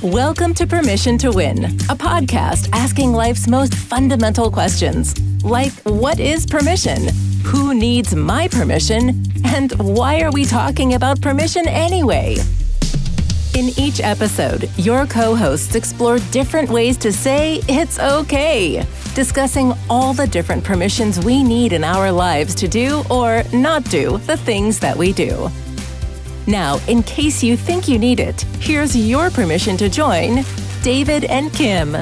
Welcome to Permission to Win, a podcast asking life's most fundamental questions. Like, what is permission? Who needs my permission? And why are we talking about permission anyway? In each episode, your co hosts explore different ways to say it's okay, discussing all the different permissions we need in our lives to do or not do the things that we do. Now, in case you think you need it, here's your permission to join David and Kim.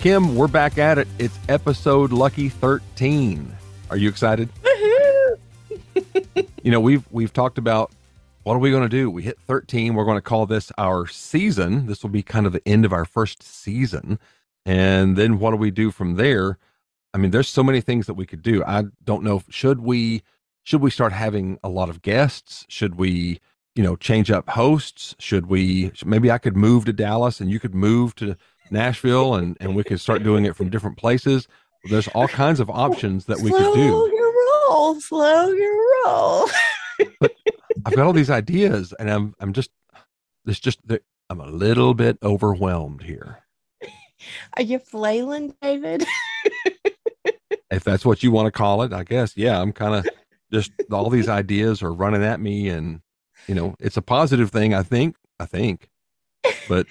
Kim, we're back at it. It's episode lucky 13. Are you excited? you know, we've we've talked about what are we going to do? We hit 13. We're going to call this our season. This will be kind of the end of our first season. And then what do we do from there? I mean, there's so many things that we could do. I don't know. Should we should we start having a lot of guests? Should we, you know, change up hosts? Should we maybe I could move to Dallas and you could move to Nashville and and we could start doing it from different places? There's all kinds of options that we slow could do. Slow your roll, slow your roll. But I've got all these ideas and I'm I'm just it's just I'm a little bit overwhelmed here. Are you flailing, David? If that's what you want to call it, I guess. Yeah, I'm kind of just all these ideas are running at me and you know it's a positive thing i think i think but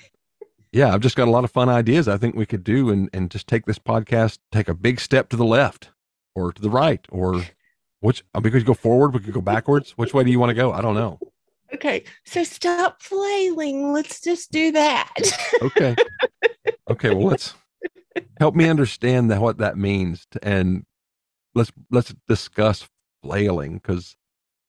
yeah i've just got a lot of fun ideas i think we could do and and just take this podcast take a big step to the left or to the right or which uh, we could go forward we could go backwards which way do you want to go i don't know okay, so stop flailing. Let's just do that. okay okay well let's help me understand that what that means and let's let's discuss flailing because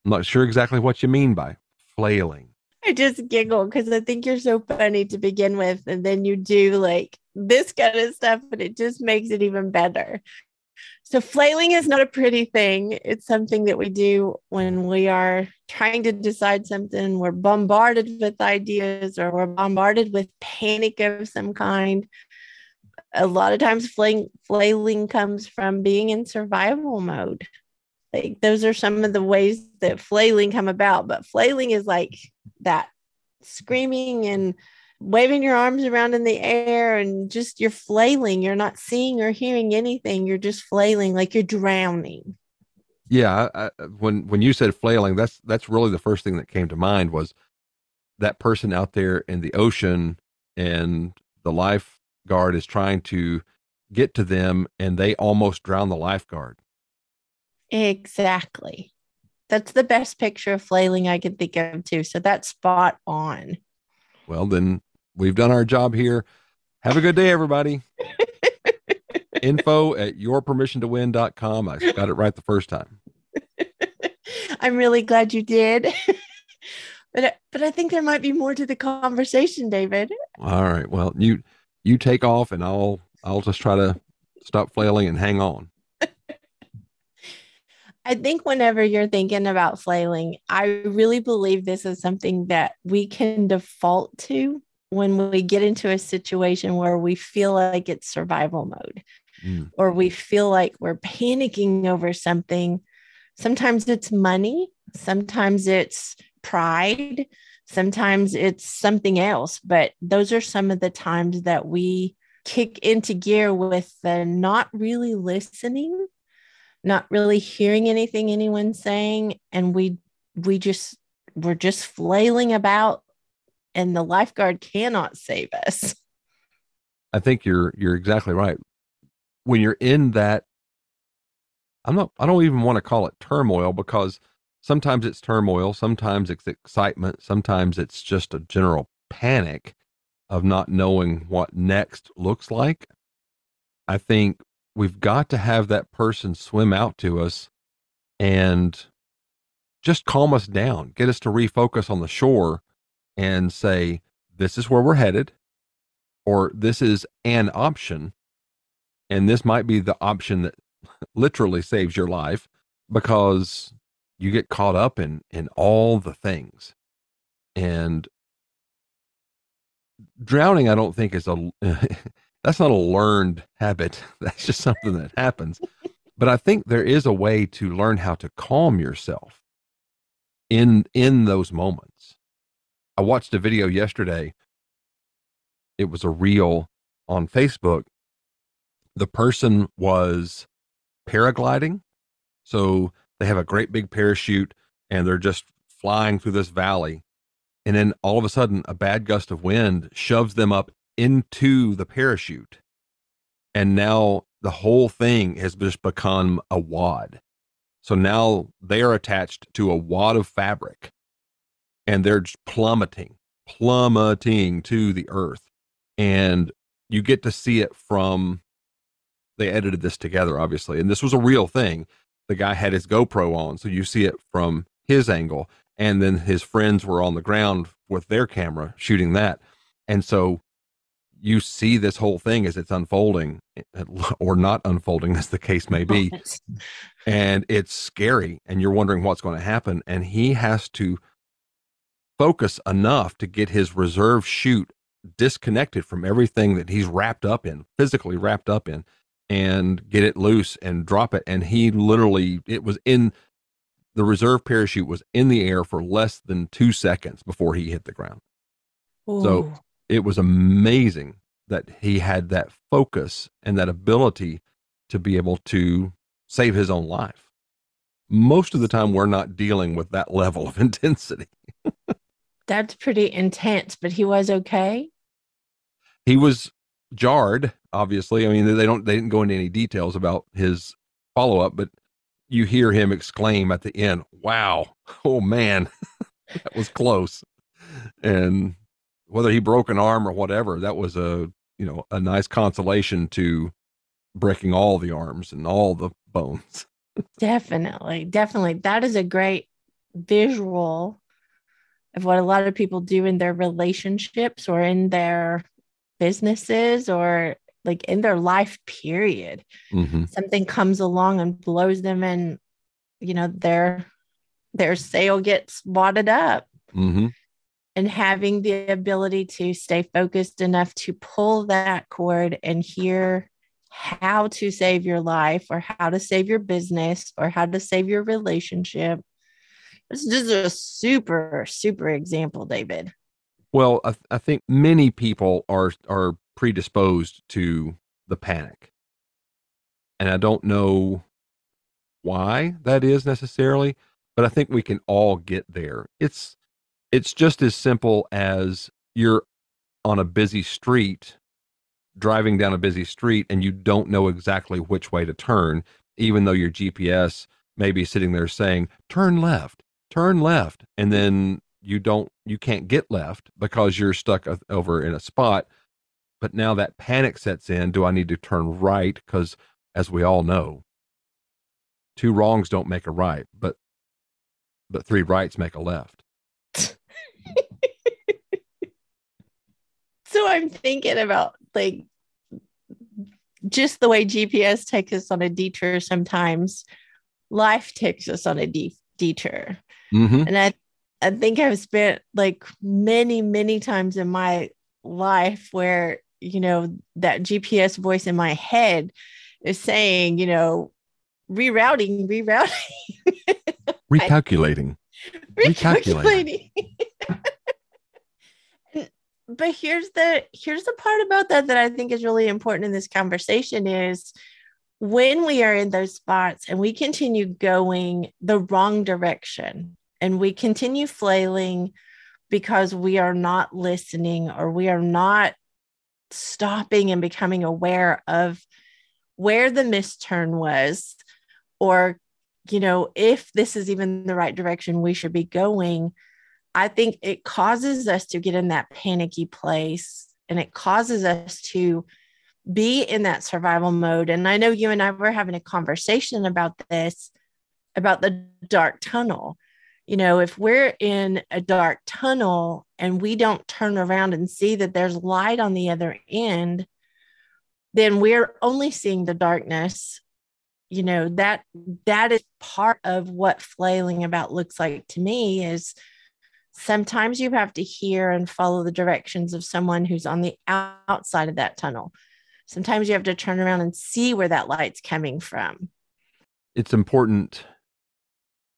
i'm not sure exactly what you mean by flailing I just giggle because I think you're so funny to begin with. And then you do like this kind of stuff, and it just makes it even better. So, flailing is not a pretty thing. It's something that we do when we are trying to decide something. We're bombarded with ideas or we're bombarded with panic of some kind. A lot of times, flailing, flailing comes from being in survival mode. Like, those are some of the ways that flailing come about. But flailing is like that screaming and waving your arms around in the air and just you're flailing. You're not seeing or hearing anything. You're just flailing like you're drowning. yeah I, when when you said flailing that's that's really the first thing that came to mind was that person out there in the ocean and the lifeguard is trying to get to them and they almost drown the lifeguard Exactly. That's the best picture of flailing I can think of too. So that's spot on. well then we've done our job here have a good day everybody info at yourpermissiontowin.com i got it right the first time I'm really glad you did. but but I think there might be more to the conversation, David. all right well you you take off and i'll i'll just try to stop flailing and hang on I think whenever you're thinking about flailing, I really believe this is something that we can default to when we get into a situation where we feel like it's survival mode Mm. or we feel like we're panicking over something. Sometimes it's money, sometimes it's pride, sometimes it's something else. But those are some of the times that we kick into gear with the not really listening not really hearing anything anyone's saying and we we just we're just flailing about and the lifeguard cannot save us I think you're you're exactly right. When you're in that I'm not I don't even want to call it turmoil because sometimes it's turmoil, sometimes it's excitement, sometimes it's just a general panic of not knowing what next looks like. I think we've got to have that person swim out to us and just calm us down, get us to refocus on the shore and say, this is where we're headed, or this is an option. And this might be the option that literally saves your life because you get caught up in in all the things. And drowning, I don't think is a that's not a learned habit. That's just something that happens. But I think there is a way to learn how to calm yourself in in those moments. I watched a video yesterday. It was a reel on Facebook. The person was paragliding. So they have a great big parachute and they're just flying through this valley. And then all of a sudden, a bad gust of wind shoves them up into the parachute. And now the whole thing has just become a wad. So now they are attached to a wad of fabric and they're plummeting, plummeting to the earth. And you get to see it from, they edited this together, obviously. And this was a real thing. The guy had his GoPro on. So you see it from his angle. And then his friends were on the ground with their camera shooting that. And so you see this whole thing as it's unfolding or not unfolding as the case may be and it's scary and you're wondering what's going to happen and he has to focus enough to get his reserve chute disconnected from everything that he's wrapped up in physically wrapped up in and get it loose and drop it and he literally it was in the reserve parachute was in the air for less than 2 seconds before he hit the ground Ooh. so it was amazing that he had that focus and that ability to be able to save his own life. Most of the time, we're not dealing with that level of intensity. That's pretty intense, but he was okay. He was jarred, obviously. I mean, they don't they didn't go into any details about his follow up, but you hear him exclaim at the end, "Wow, oh man, that was close." And whether he broke an arm or whatever, that was a you know a nice consolation to breaking all the arms and all the bones. definitely, definitely, that is a great visual of what a lot of people do in their relationships or in their businesses or like in their life period mm-hmm. something comes along and blows them and you know their their sail gets wadded up mm-hmm and having the ability to stay focused enough to pull that cord and hear how to save your life or how to save your business or how to save your relationship. This is a super, super example, David. Well, I, th- I think many people are are predisposed to the panic. And I don't know why that is necessarily, but I think we can all get there. It's it's just as simple as you're on a busy street, driving down a busy street, and you don't know exactly which way to turn, even though your GPS may be sitting there saying, turn left, turn left. And then you don't, you can't get left because you're stuck over in a spot. But now that panic sets in. Do I need to turn right? Because as we all know, two wrongs don't make a right, but but three rights make a left. So I'm thinking about like just the way GPS takes us on a detour sometimes, life takes us on a de- detour. Mm-hmm. And I, I think I've spent like many, many times in my life where, you know, that GPS voice in my head is saying, you know, rerouting, rerouting, recalculating, recalculating. but here's the here's the part about that that I think is really important in this conversation is when we are in those spots and we continue going the wrong direction and we continue flailing because we are not listening or we are not stopping and becoming aware of where the misturn was or you know if this is even the right direction we should be going I think it causes us to get in that panicky place and it causes us to be in that survival mode. And I know you and I were having a conversation about this, about the dark tunnel. You know, if we're in a dark tunnel and we don't turn around and see that there's light on the other end, then we're only seeing the darkness you know that that is part of what flailing about looks like to me is sometimes you have to hear and follow the directions of someone who's on the outside of that tunnel. Sometimes you have to turn around and see where that light's coming from. It's important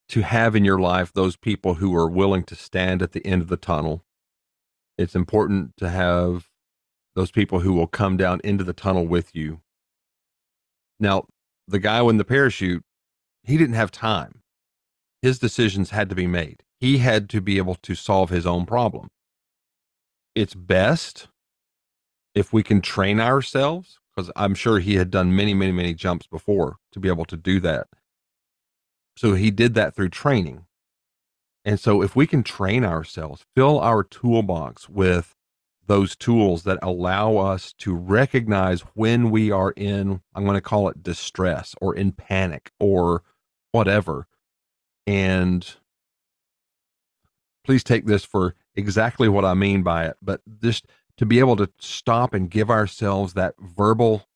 to have in your life those people who are willing to stand at the end of the tunnel It's important to have those people who will come down into the tunnel with you. Now, the guy in the parachute, he didn't have time. His decisions had to be made. He had to be able to solve his own problem. It's best if we can train ourselves, because I'm sure he had done many, many, many jumps before to be able to do that. So he did that through training. And so if we can train ourselves, fill our toolbox with those tools that allow us to recognize when we are in, I'm going to call it distress or in panic or whatever. And please take this for exactly what I mean by it, but just to be able to stop and give ourselves that verbal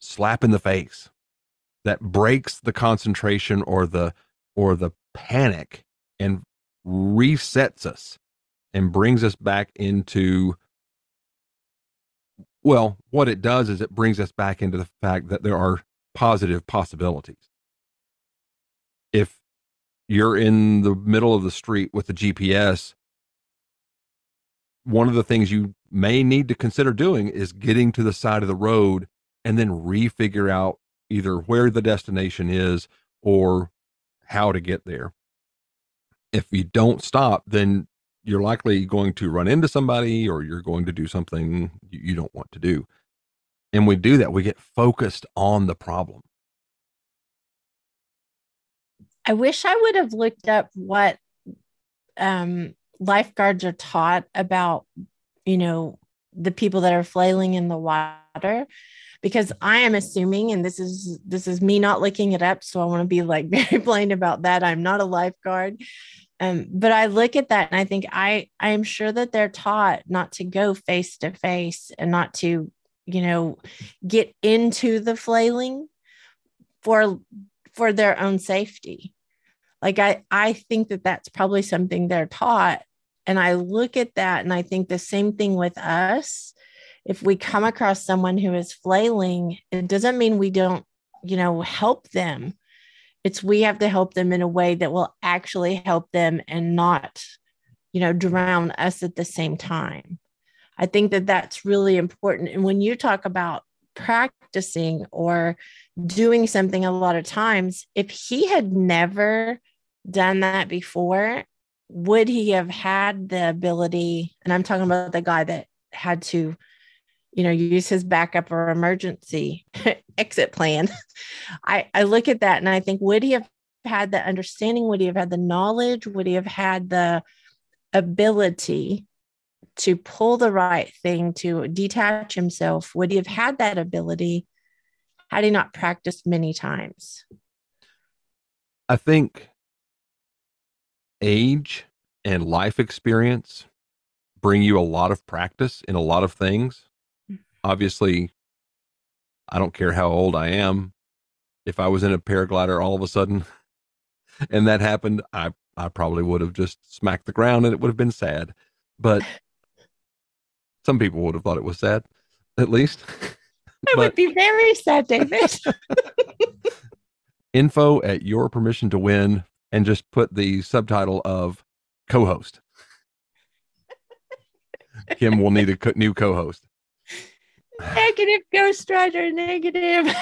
slap in the face that breaks the concentration or the or the panic and resets us and brings us back into well what it does is it brings us back into the fact that there are positive possibilities. If you're in the middle of the street with the gps one of the things you may need to consider doing is getting to the side of the road and then refigure out either where the destination is or how to get there. If you don't stop, then you're likely going to run into somebody or you're going to do something you don't want to do. And we do that, we get focused on the problem. I wish I would have looked up what um, lifeguards are taught about, you know, the people that are flailing in the water because I am assuming, and this is this is me not looking it up, so I want to be like very plain about that. I'm not a lifeguard. Um, but I look at that and I think I I am sure that they're taught not to go face to face and not to, you know, get into the flailing for for their own safety. Like I I think that that's probably something they're taught and I look at that and I think the same thing with us if we come across someone who is flailing, it doesn't mean we don't, you know, help them. It's we have to help them in a way that will actually help them and not, you know, drown us at the same time. I think that that's really important. And when you talk about practicing or doing something a lot of times, if he had never done that before, would he have had the ability? And I'm talking about the guy that had to you know use his backup or emergency exit plan. I i look at that and i think would he have had the understanding? Would he have had the knowledge? Would he have had the ability to pull the right thing to detach himself? Would he have had that ability had he not practiced many times? I think age and life experience bring you a lot of practice in a lot of things mm-hmm. obviously, I don't care how old I am. If I was in a paraglider all of a sudden and that happened, I, I probably would have just smacked the ground and it would have been sad. But some people would have thought it was sad, at least. It would be very sad, David. info at your permission to win and just put the subtitle of co host. Kim will need a co- new co host negative ghost rider negative.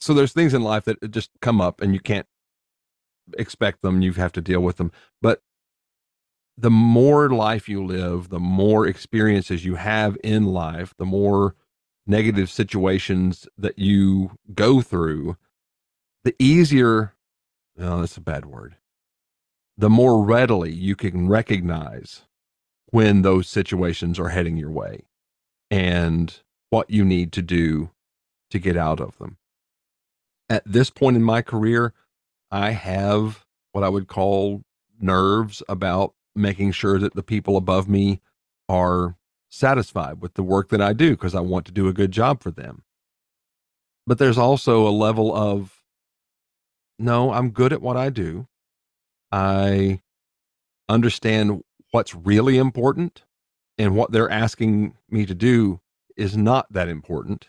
So there's things in life that just come up and you can't expect them. You have to deal with them. But the more life you live the more experiences you have in life the more negative situations that you go through the easier oh that's a bad word the more readily you can recognize when those situations are heading your way and what you need to do to get out of them. At this point in my career, I have what I would call nerves about making sure that the people above me are satisfied with the work that I do because I want to do a good job for them. But there's also a level of no, I'm good at what I do. I understand what's really important and what they're asking me to do is not that important.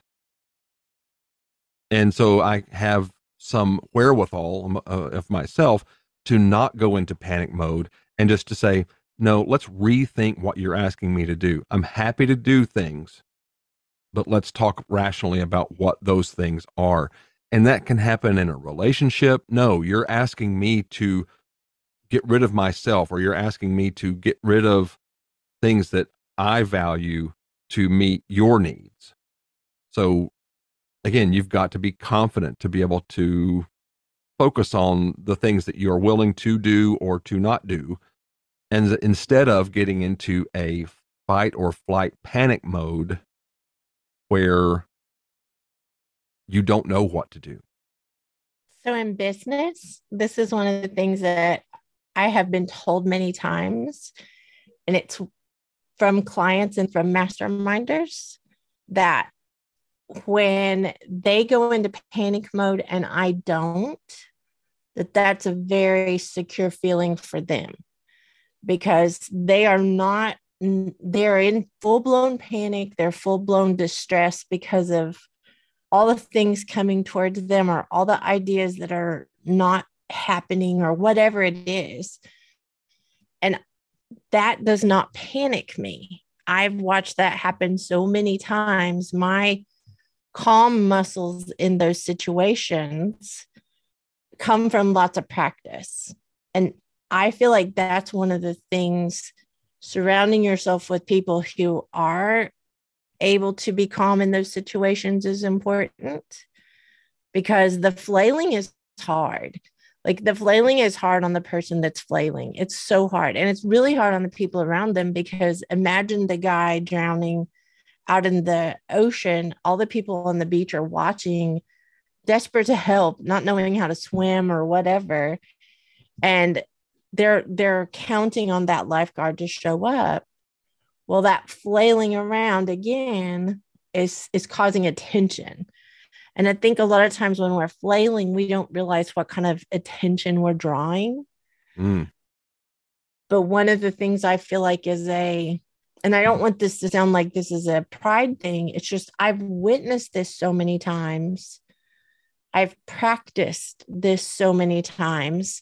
And so I have some wherewithal uh, of myself to not go into panic mode and just to say, no, let's rethink what you're asking me to do. I'm happy to do things, but let's talk rationally about what those things are. And that can happen in a relationship. No, you're asking me to get rid of myself, or you're asking me to get rid of things that I value to meet your needs. So, again, you've got to be confident to be able to focus on the things that you're willing to do or to not do. And instead of getting into a fight or flight panic mode where you don't know what to do. So, in business, this is one of the things that I have been told many times, and it's from clients and from masterminders that when they go into panic mode and I don't, that that's a very secure feeling for them because they are not they're in full blown panic, they're full blown distress because of all the things coming towards them or all the ideas that are not happening or whatever it is. And that does not panic me. I've watched that happen so many times. My calm muscles in those situations come from lots of practice. And I feel like that's one of the things surrounding yourself with people who are able to be calm in those situations is important because the flailing is hard. Like the flailing is hard on the person that's flailing. It's so hard. And it's really hard on the people around them because imagine the guy drowning out in the ocean. All the people on the beach are watching, desperate to help, not knowing how to swim or whatever. And they're they're counting on that lifeguard to show up. Well, that flailing around again is is causing attention. And I think a lot of times when we're flailing, we don't realize what kind of attention we're drawing. Mm. But one of the things I feel like is a, and I don't want this to sound like this is a pride thing. It's just I've witnessed this so many times. I've practiced this so many times.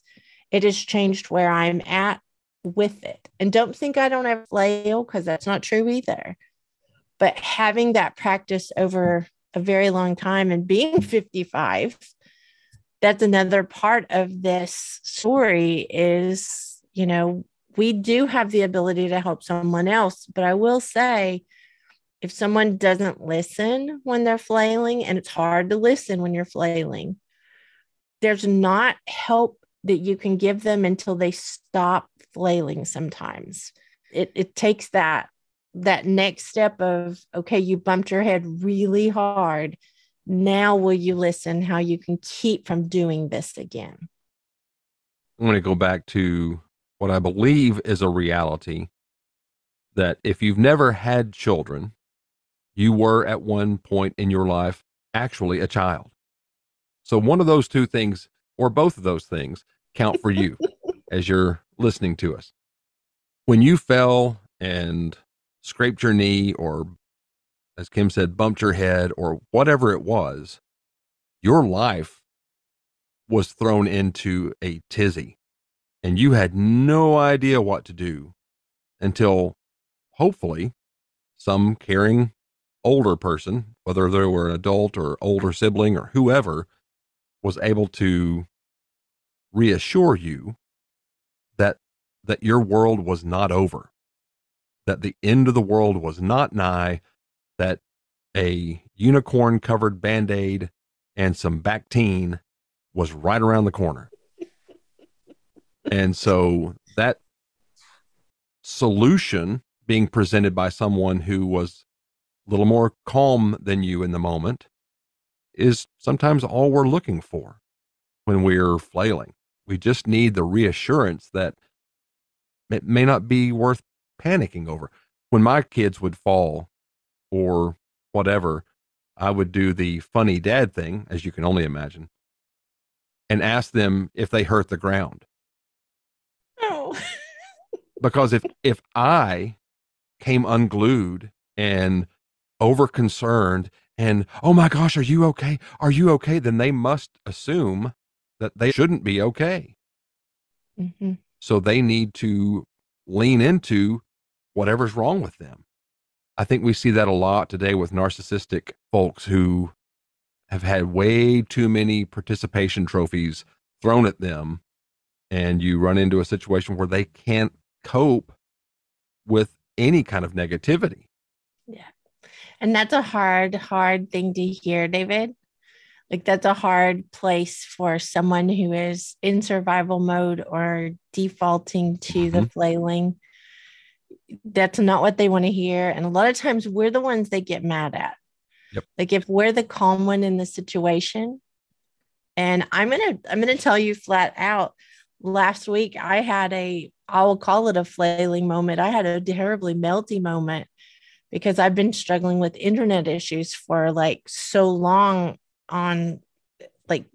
It has changed where I'm at with it. And don't think I don't ever flail because that's not true either. But having that practice over a very long time and being 55 that's another part of this story is you know we do have the ability to help someone else but i will say if someone doesn't listen when they're flailing and it's hard to listen when you're flailing there's not help that you can give them until they stop flailing sometimes. It, it takes that that next step of okay you bumped your head really hard. Now will you listen how you can keep from doing this again? I'm going to go back to what i believe is a reality that if you've never had children you were at one point in your life actually a child. So one of those two things or both of those things count for you as you're listening to us. When you fell and scraped your knee or, as Kim said, bumped your head or whatever it was, your life was thrown into a tizzy. And you had no idea what to do until hopefully some caring older person, whether they were an adult or older sibling or whoever, was able to reassure you that your world was not over that the end of the world was not nigh, that a unicorn covered band aid and some Bactine was right around the corner. and so that solution being presented by someone who was a little more calm than you in the moment is sometimes all we're looking for when we're flailing. We just need the reassurance that it may not be worth panicking over. When my kids would fall or whatever, I would do the funny dad thing, as you can only imagine, and ask them if they hurt the ground. Oh. because if if I came unglued and over concerned and oh my gosh, are you okay? Are you okay? Then they must assume that they shouldn't be okay. Mm-hmm. So they need to lean into whatever's wrong with them. I think we see that a lot today with narcissistic folks who have had way too many participation trophies thrown at them. And you run into a situation where they can't cope with any kind of negativity. Yeah. And that's a hard, hard thing to hear, David. Like, that's a hard place for someone who is in survival mode or defaulting to mm-hmm. the flailing. That's not what they want to hear. And a lot of times we're the ones they get mad at. Yep. Like, if we're the calm one in the situation, and I'm gonna I'm gonna tell you flat out. Last week I had a I will call it a flailing moment. I had a terribly melty moment because I've been struggling with internet issues for like so long on like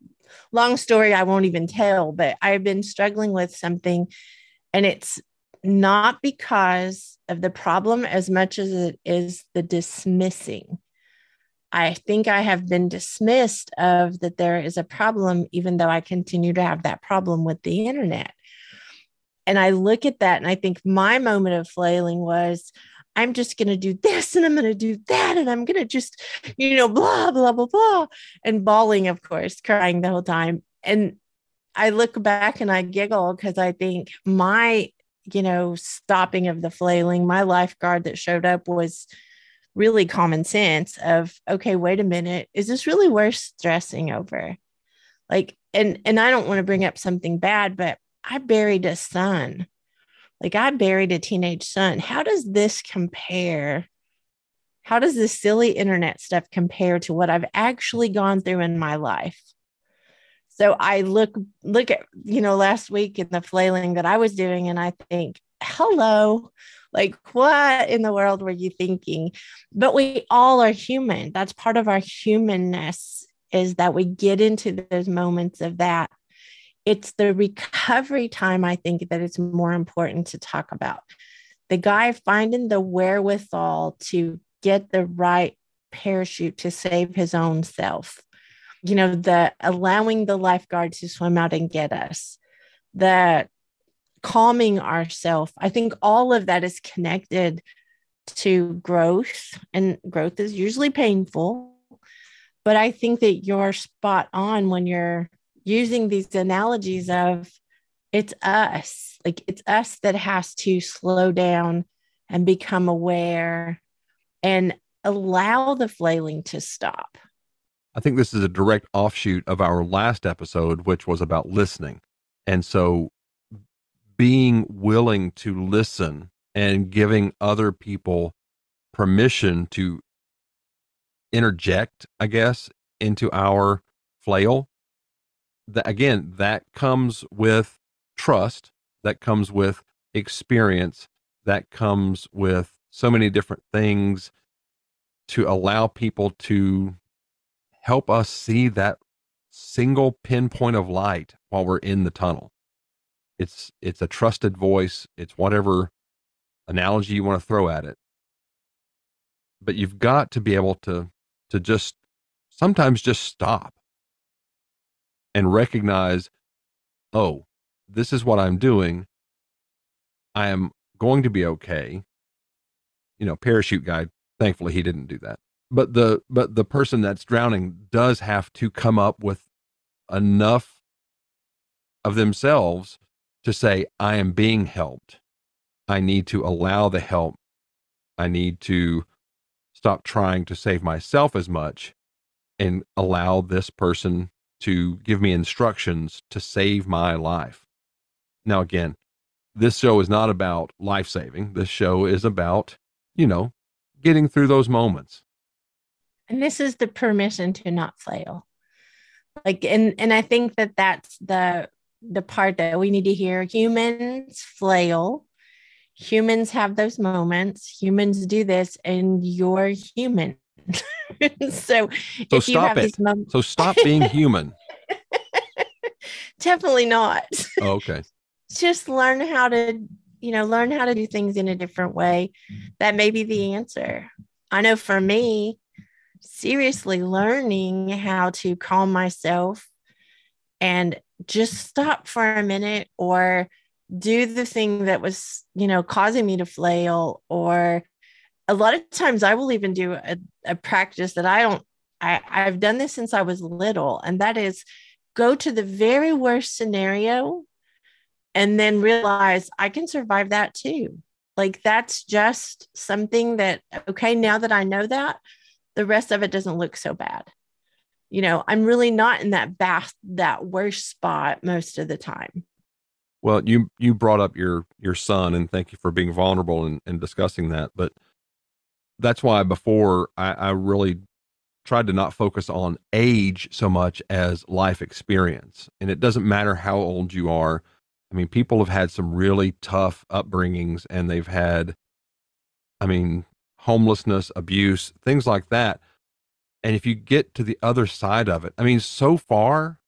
long story I won't even tell, but I've been struggling with something and it's not because of the problem as much as it is the dismissing. I think I have been dismissed of that there is a problem, even though I continue to have that problem with the internet. And I look at that and I think my moment of flailing was, I'm just going to do this and I'm going to do that. And I'm going to just, you know, blah, blah, blah, blah. And bawling, of course, crying the whole time. And I look back and I giggle because I think my, you know, stopping of the flailing, my lifeguard that showed up was really common sense of, okay, wait a minute. Is this really worth stressing over? Like, and, and I don't want to bring up something bad, but I buried a son like I buried a teenage son. How does this compare? How does this silly internet stuff compare to what I've actually gone through in my life? So I look look at, you know, last week in the flailing that I was doing and I think, hello, like what in the world were you thinking? But we all are human. That's part of our humanness is that we get into those moments of that it's the recovery time I think that it's more important to talk about. The guy finding the wherewithal to get the right parachute to save his own self. You know, the allowing the lifeguard to swim out and get us, the calming ourselves. I think all of that is connected to growth, and growth is usually painful. But I think that you're spot on when you're using these analogies of it's us, like it's us that has to slow down and become aware and allow the flailing to stop. I think this is a direct offshoot of our last episode, which was about listening. And so being willing to listen and giving other people permission to interject, I guess, into our flail that again, that comes with trust, that comes with experience, that comes with so many different things to allow people to help us see that single pinpoint of light while we're in the tunnel. It's it's a trusted voice, it's whatever analogy you want to throw at it. But you've got to be able to to just sometimes just stop and recognize, oh, this is what I'm doing. I am going to be okay. You know, parachute guy, thankfully he didn't do that. But the but the person that's drowning does have to come up with enough of themselves to say, I am being helped. I need to allow the help. I need to stop trying to save myself as much and allow this person to give me instructions to save my life. Now, again, this show is not about life saving. This show is about, you know, getting through those moments. And this is the permission to not flail. Like, and and I think that that's the the part that we need to hear. Humans flail. Humans have those moments. Humans do this, and you're human. so, so stop it. So stop being human. Definitely not. Oh, okay. Just learn how to, you know, learn how to do things in a different way. That may be the answer. I know for me, seriously learning how to calm myself and just stop for a minute or do the thing that was, you know, causing me to flail. Or a lot of times I will even do a, a practice that I don't, I, I've done this since I was little, and that is go to the very worst scenario and then realize I can survive that too. Like that's just something that, okay, now that I know that, the rest of it doesn't look so bad. You know, I'm really not in that bad, that worst spot most of the time. Well, you you brought up your your son, and thank you for being vulnerable and, and discussing that. But that's why before I, I really tried to not focus on age so much as life experience. And it doesn't matter how old you are. I mean, people have had some really tough upbringings and they've had, I mean, homelessness, abuse, things like that. And if you get to the other side of it, I mean, so far,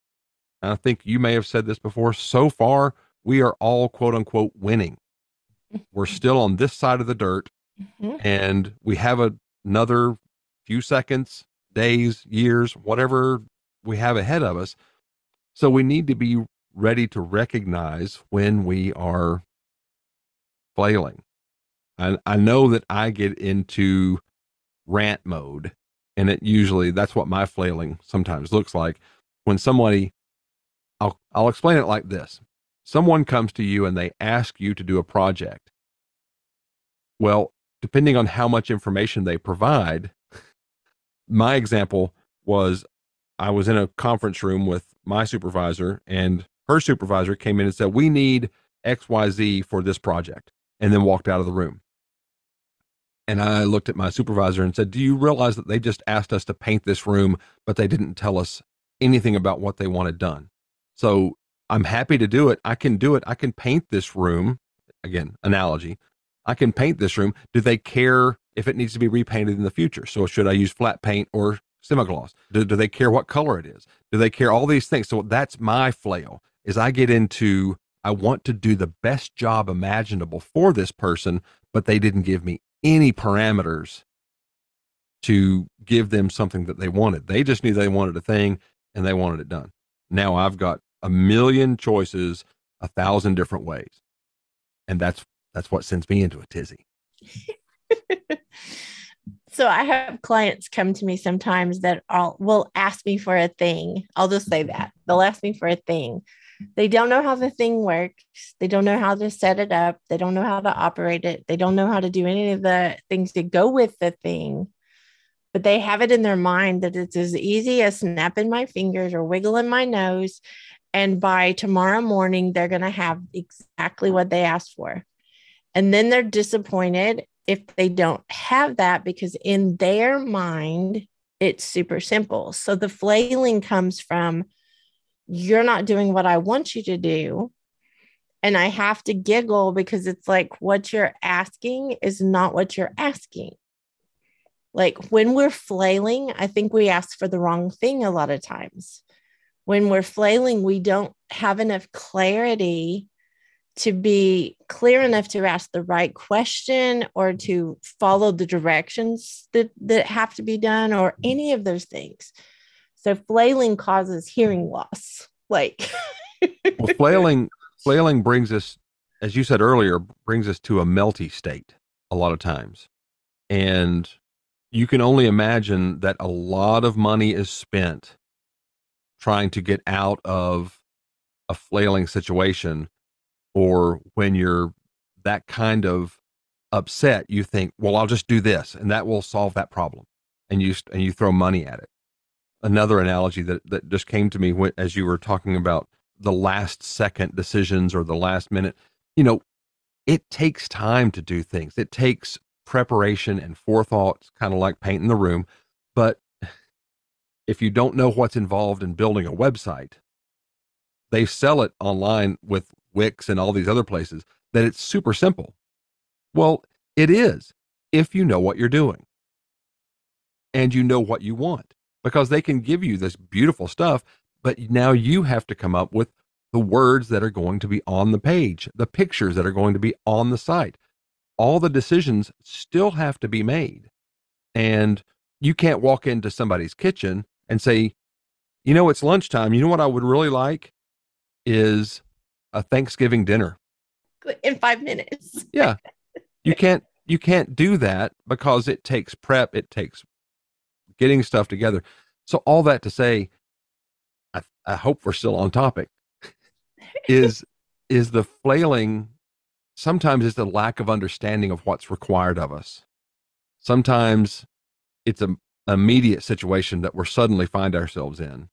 I think you may have said this before, so far, we are all quote unquote winning. We're still on this side of the dirt mm-hmm. and we have a, another few seconds, days, years, whatever we have ahead of us. So we need to be ready to recognize when we are flailing. I, I know that I get into rant mode, and it usually that's what my flailing sometimes looks like. When somebody, I'll I'll explain it like this: someone comes to you and they ask you to do a project. Well, depending on how much information they provide, my example was I was in a conference room with my supervisor, and her supervisor came in and said, We need XYZ for this project, and then walked out of the room. And I looked at my supervisor and said, Do you realize that they just asked us to paint this room, but they didn't tell us anything about what they wanted done? So I'm happy to do it. I can do it. I can paint this room. Again, analogy. I can paint this room. Do they care if it needs to be repainted in the future? So should I use flat paint or semi-gloss? Do, do they care what color it is? Do they care all these things? So that's my flail is I get into I want to do the best job imaginable for this person, but they didn't give me any parameters to give them something that they wanted. They just knew they wanted a thing and they wanted it done. Now I've got a million choices, a thousand different ways. And that's that's what sends me into a tizzy. so I have clients come to me sometimes that I'll, will ask me for a thing. I'll just say that. They'll ask me for a thing. They don't know how the thing works. They don't know how to set it up. They don't know how to operate it. They don't know how to do any of the things that go with the thing. But they have it in their mind that it's as easy as snapping my fingers or wiggling my nose and by tomorrow morning, they're going to have exactly what they asked for. And then they're disappointed if they don't have that because in their mind, it's super simple. So the flailing comes from you're not doing what I want you to do. And I have to giggle because it's like what you're asking is not what you're asking. Like when we're flailing, I think we ask for the wrong thing a lot of times when we're flailing, we don't have enough clarity to be clear enough to ask the right question or to follow the directions that, that have to be done or any of those things. So flailing causes hearing loss. Like well, flailing flailing brings us, as you said earlier, brings us to a melty state a lot of times. And you can only imagine that a lot of money is spent trying to get out of a flailing situation or when you're that kind of upset you think well i'll just do this and that will solve that problem and you and you throw money at it. Another analogy that that just came to me when, as you were talking about the last second decisions or the last minute you know it takes time to do things. It takes preparation and forethought kind of like painting the room but if you don't know what's involved in building a website, they sell it online with Wix and all these other places that it's super simple. Well, it is if you know what you're doing and you know what you want because they can give you this beautiful stuff, but now you have to come up with the words that are going to be on the page, the pictures that are going to be on the site. All the decisions still have to be made. And you can't walk into somebody's kitchen and say, you know, it's lunchtime. You know what I would really like is a Thanksgiving dinner. in five minutes. yeah. You can't you can't do that because it takes prep, it takes getting stuff together. So all that to say, I, I hope we're still on topic. is is the flailing sometimes it's the lack of understanding of what's required of us. Sometimes it's a immediate situation that we're suddenly find ourselves in.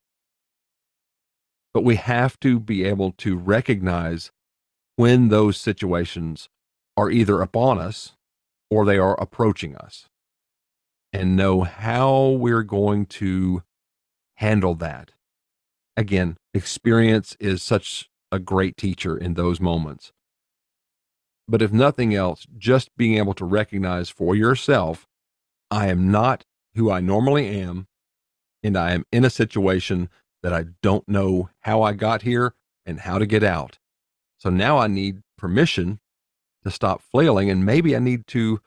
But we have to be able to recognize when those situations are either upon us or they are approaching us and know how we're going to handle that. Again, experience is such a great teacher in those moments. But if nothing else, just being able to recognize for yourself, I am not who I normally am, and I am in a situation that I don't know how I got here and how to get out. So now I need permission to stop flailing, and maybe I need to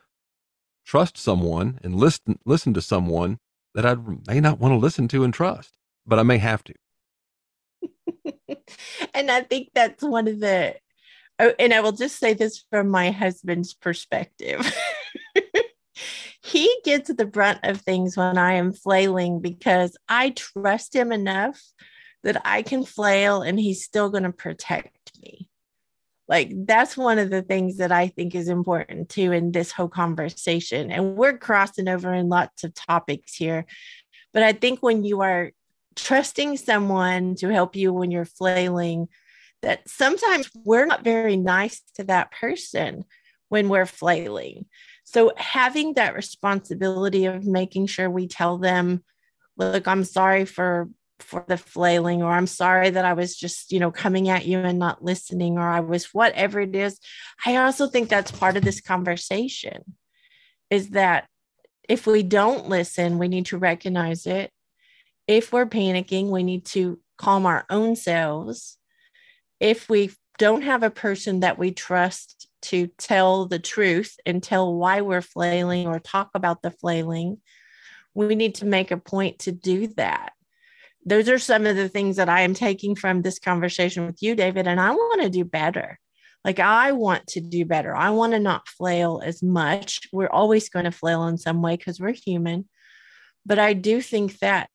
trust someone and listen listen to someone that I may not want to listen to and trust, but I may have to. and I think that's one of the oh, and I will just say this from my husband's perspective. he gets the brunt of things when I am flailing because I trust him enough that I can flail and he's still going to protect me. Like that's one of the things that I think is important too in this whole conversation. And we're crossing over in lots of topics here. But I think when you are trusting someone to help you when you're flailing, that sometimes we're not very nice to that person when we're flailing. So having that responsibility of making sure we tell them, look, I'm sorry for for the flailing or i'm sorry that i was just you know coming at you and not listening or i was whatever it is i also think that's part of this conversation is that if we don't listen we need to recognize it. If we're panicking we need to calm our own selves. If we don't have a person that we trust to tell the truth and tell why we're flailing or talk about the flailing we need to make a point to do that those are some of the things that I am taking from this conversation with you, David. And I want to do better. Like, I want to do better. I want to not flail as much. We're always going to flail in some way because we're human. But I do think that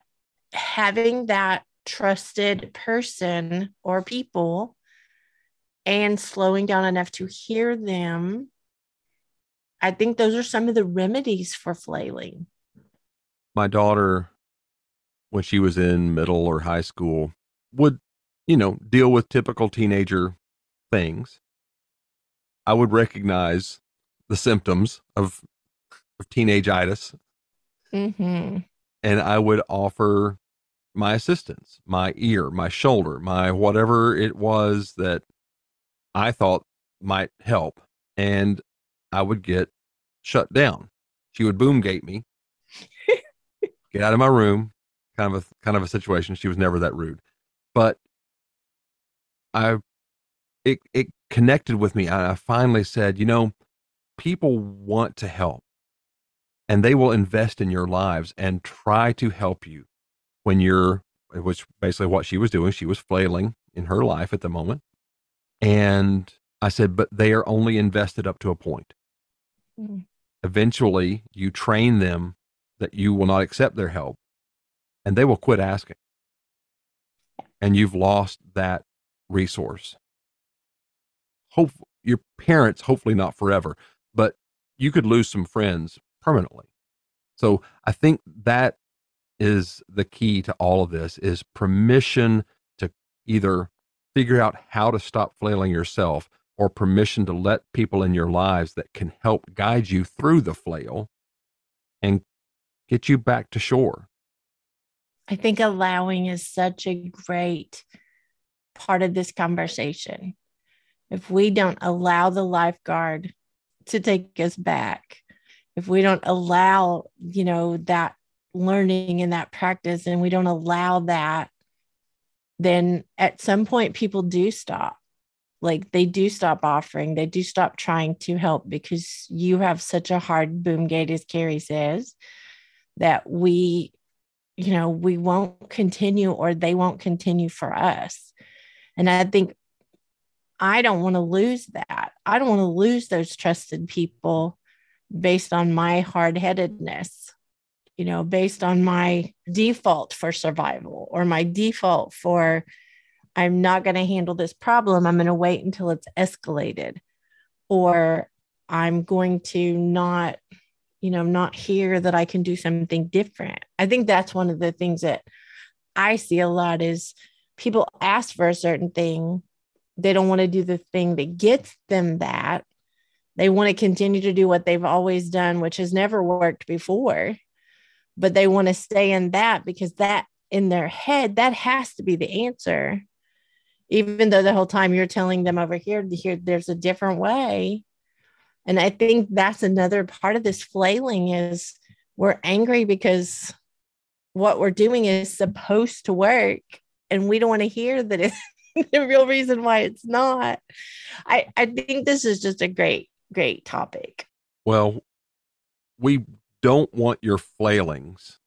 having that trusted person or people and slowing down enough to hear them, I think those are some of the remedies for flailing. My daughter when she was in middle or high school would, you know, deal with typical teenager things. I would recognize the symptoms of, of teenageitis. Mm-hmm. And I would offer my assistance, my ear, my shoulder, my whatever it was that I thought might help. And I would get shut down. She would boom gate me, get out of my room, kind of a kind of a situation. She was never that rude, but I it it connected with me. I finally said, you know, people want to help, and they will invest in your lives and try to help you when you're, which basically what she was doing. She was flailing in her life at the moment, and I said, but they are only invested up to a point. Mm-hmm. Eventually, you train them that you will not accept their help and they will quit asking. And you've lost that resource. Hope your parents, hopefully not forever, but you could lose some friends permanently. So I think that is the key to all of this is permission to either figure out how to stop flailing yourself or permission to let people in your lives that can help guide you through the flail and get you back to shore. I think allowing is such a great part of this conversation. If we don't allow the lifeguard to take us back, if we don't allow, you know, that learning and that practice, and we don't allow that, then at some point people do stop. Like they do stop offering, they do stop trying to help because you have such a hard boom gate, as Carrie says, that we you know, we won't continue or they won't continue for us. And I think I don't want to lose that. I don't want to lose those trusted people based on my hard headedness, you know, based on my default for survival or my default for I'm not going to handle this problem. I'm going to wait until it's escalated or I'm going to not, you know, not hear that I can do something different. I think that's one of the things that I see a lot is people ask for a certain thing. They don't want to do the thing that gets them that. They want to continue to do what they've always done, which has never worked before. But they want to stay in that because that in their head, that has to be the answer. Even though the whole time you're telling them over here, here there's a different way. And I think that's another part of this flailing is we're angry because what we're doing is supposed to work and we don't want to hear that it's the real reason why it's not i i think this is just a great great topic well we don't want your flailings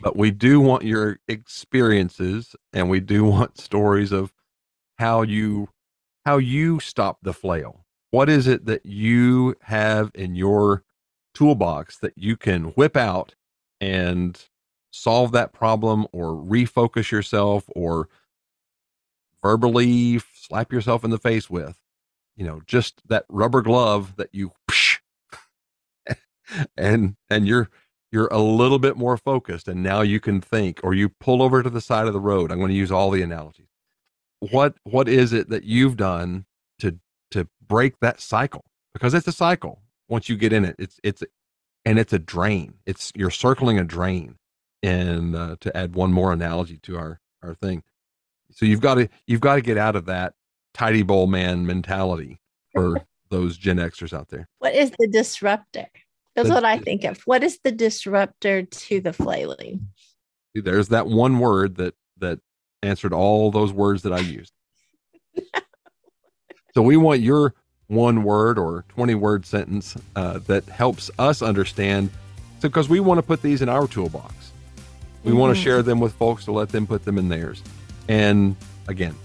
but we do want your experiences and we do want stories of how you how you stop the flail. What is it that you have in your toolbox that you can whip out and solve that problem or refocus yourself or verbally slap yourself in the face with? You know just that rubber glove that you and and you're you're a little bit more focused and now you can think or you pull over to the side of the road. I'm going to use all the analogies. What what is it that you've done to to break that cycle? Because it's a cycle once you get in it. It's it's and it's a drain. It's you're circling a drain. And uh, to add one more analogy to our our thing. So you've got to you've got to get out of that tidy bowl man mentality for those gen xers out there. What is the disruptor that's the, what i think of what is the disruptor to the flailing there's that one word that that answered all those words that i used so we want your one word or 20 word sentence uh, that helps us understand so because we want to put these in our toolbox we mm-hmm. want to share them with folks to let them put them in theirs. And again,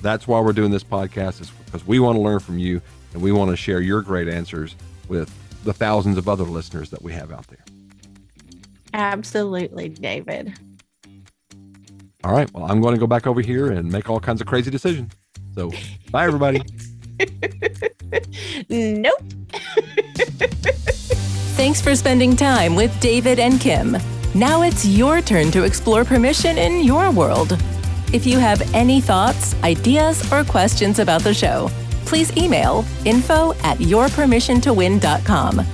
that's why we're doing this podcast is because we want to learn from you and we want to share your great answers with the thousands of other listeners that we have out there. Absolutely, David. All right. Well, I'm going to go back over here and make all kinds of crazy decisions. So, bye, everybody. nope. Thanks for spending time with David and Kim. Now it's your turn to explore permission in your world. If you have any thoughts, ideas, or questions about the show, please email info at yourpermissiontowin.com.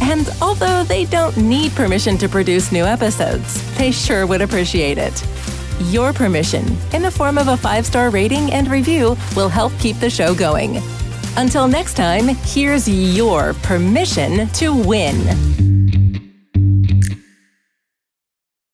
And although they don't need permission to produce new episodes, they sure would appreciate it. Your permission, in the form of a five star rating and review, will help keep the show going. Until next time, here's your permission to win.